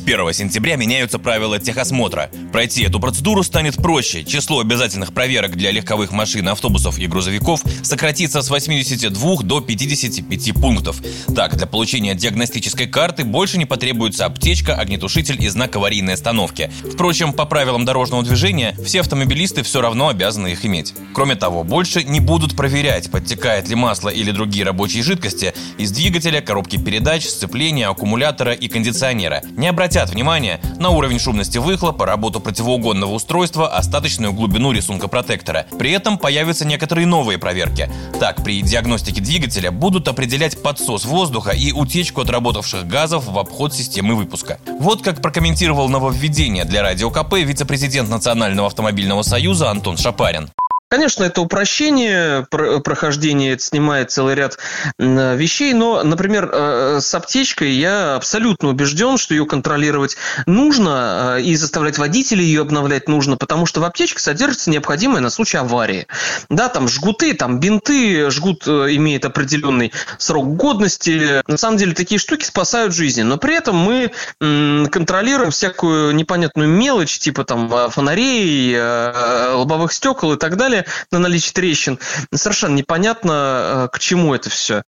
1 сентября меняются правила техосмотра. Пройти эту процедуру станет проще. Число обязательных проверок для легковых машин, автобусов и грузовиков сократится с 82 до 55 пунктов. Так, для получения диагностической карты больше не потребуется аптечка, огнетушитель и знак аварийной остановки. Впрочем, по правилам дорожного движения, все автомобилисты все равно обязаны их иметь. Кроме того, больше не будут проверять, подтекает ли масло или другие рабочие жидкости из двигателя, коробки передач, сцепления, аккумулятора и кондиционера. Не обратят обратят внимание на уровень шумности выхлопа, работу противоугонного устройства, остаточную глубину рисунка протектора. При этом появятся некоторые новые проверки. Так, при диагностике двигателя будут определять подсос воздуха и утечку отработавших газов в обход системы выпуска. Вот как прокомментировал нововведение для Радио КП вице-президент Национального автомобильного союза Антон Шапарин. Конечно, это упрощение прохождения, это снимает целый ряд вещей, но, например, э, с аптечкой я абсолютно убежден, что ее контролировать нужно э, и заставлять водителей ее обновлять нужно, потому что в аптечке содержится необходимое на случай аварии. Да, там жгуты, там бинты, жгут э, имеет определенный срок годности. На самом деле такие штуки спасают жизни, но при этом мы контролируем всякую непонятную мелочь, типа там фонарей, лобовых стекол и так далее, на наличие трещин. Совершенно непонятно, э, к чему это все.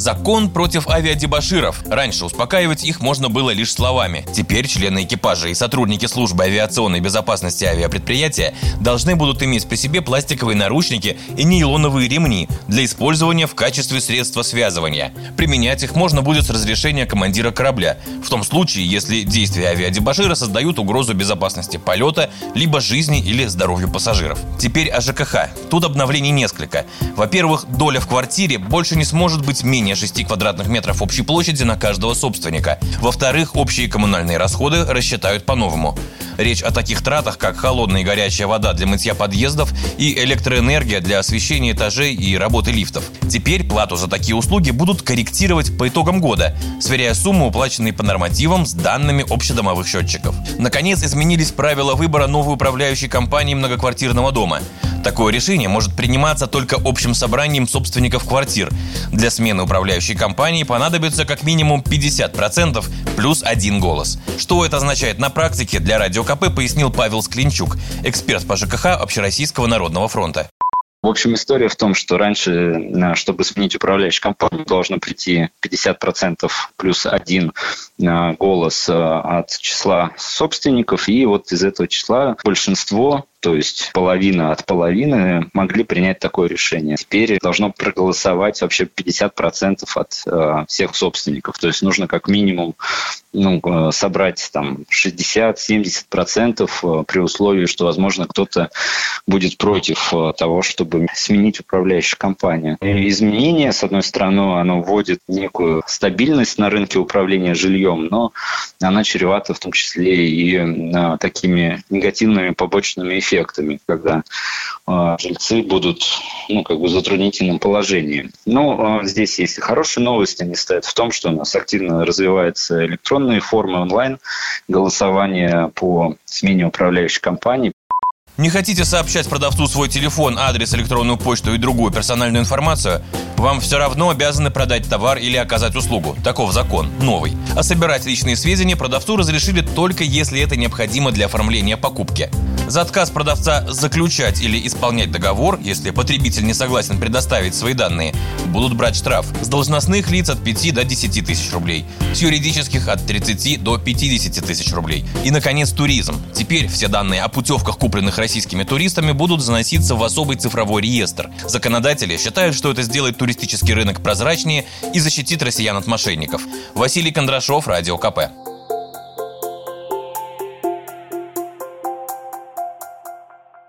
Закон против авиадебаширов. Раньше успокаивать их можно было лишь словами. Теперь члены экипажа и сотрудники службы авиационной безопасности авиапредприятия должны будут иметь при себе пластиковые наручники и нейлоновые ремни для использования в качестве средства связывания. Применять их можно будет с разрешения командира корабля, в том случае, если действия авиадебашира создают угрозу безопасности полета, либо жизни или здоровью пассажиров. Теперь о ЖКХ. Тут обновлений несколько. Во-первых, доля в квартире больше не сможет быть менее менее 6 квадратных метров общей площади на каждого собственника. Во-вторых, общие коммунальные расходы рассчитают по-новому. Речь о таких тратах, как холодная и горячая вода для мытья подъездов и электроэнергия для освещения этажей и работы лифтов. Теперь плату за такие услуги будут корректировать по итогам года, сверяя сумму, уплаченные по нормативам, с данными общедомовых счетчиков. Наконец, изменились правила выбора новой управляющей компании многоквартирного дома. Такое решение может приниматься только общим собранием собственников квартир. Для смены управляющей компании понадобится как минимум 50% плюс один голос. Что это означает на практике, для Радио КП пояснил Павел Склинчук, эксперт по ЖКХ Общероссийского народного фронта. В общем, история в том, что раньше, э, чтобы сменить управляющую компанию, должно прийти 50% плюс один э, голос э, от числа собственников, и вот из этого числа большинство то есть половина от половины могли принять такое решение. Теперь должно проголосовать вообще 50% от э, всех собственников. То есть нужно как минимум ну, э, собрать там 60-70% э, при условии, что, возможно, кто-то будет против э, того, чтобы сменить управляющую компанию. И изменение, с одной стороны, оно вводит некую стабильность на рынке управления жильем, но она чревата в том числе и такими негативными побочными эффектами эффектами, когда э, жильцы будут ну, как бы в затруднительном положении. Но э, здесь есть и хорошие новости. Они стоят в том, что у нас активно развиваются электронные формы онлайн голосования по смене управляющей компании. Не хотите сообщать продавцу свой телефон, адрес, электронную почту и другую персональную информацию? Вам все равно обязаны продать товар или оказать услугу. Таков закон, новый. А собирать личные сведения продавцу разрешили только если это необходимо для оформления покупки. За отказ продавца заключать или исполнять договор, если потребитель не согласен предоставить свои данные, будут брать штраф. С должностных лиц от 5 до 10 тысяч рублей. С юридических от 30 до 50 тысяч рублей. И, наконец, туризм. Теперь все данные о путевках, купленных российскими туристами, будут заноситься в особый цифровой реестр. Законодатели считают, что это сделает туристический рынок прозрачнее и защитит россиян от мошенников. Василий Кондрашов, Радио КП.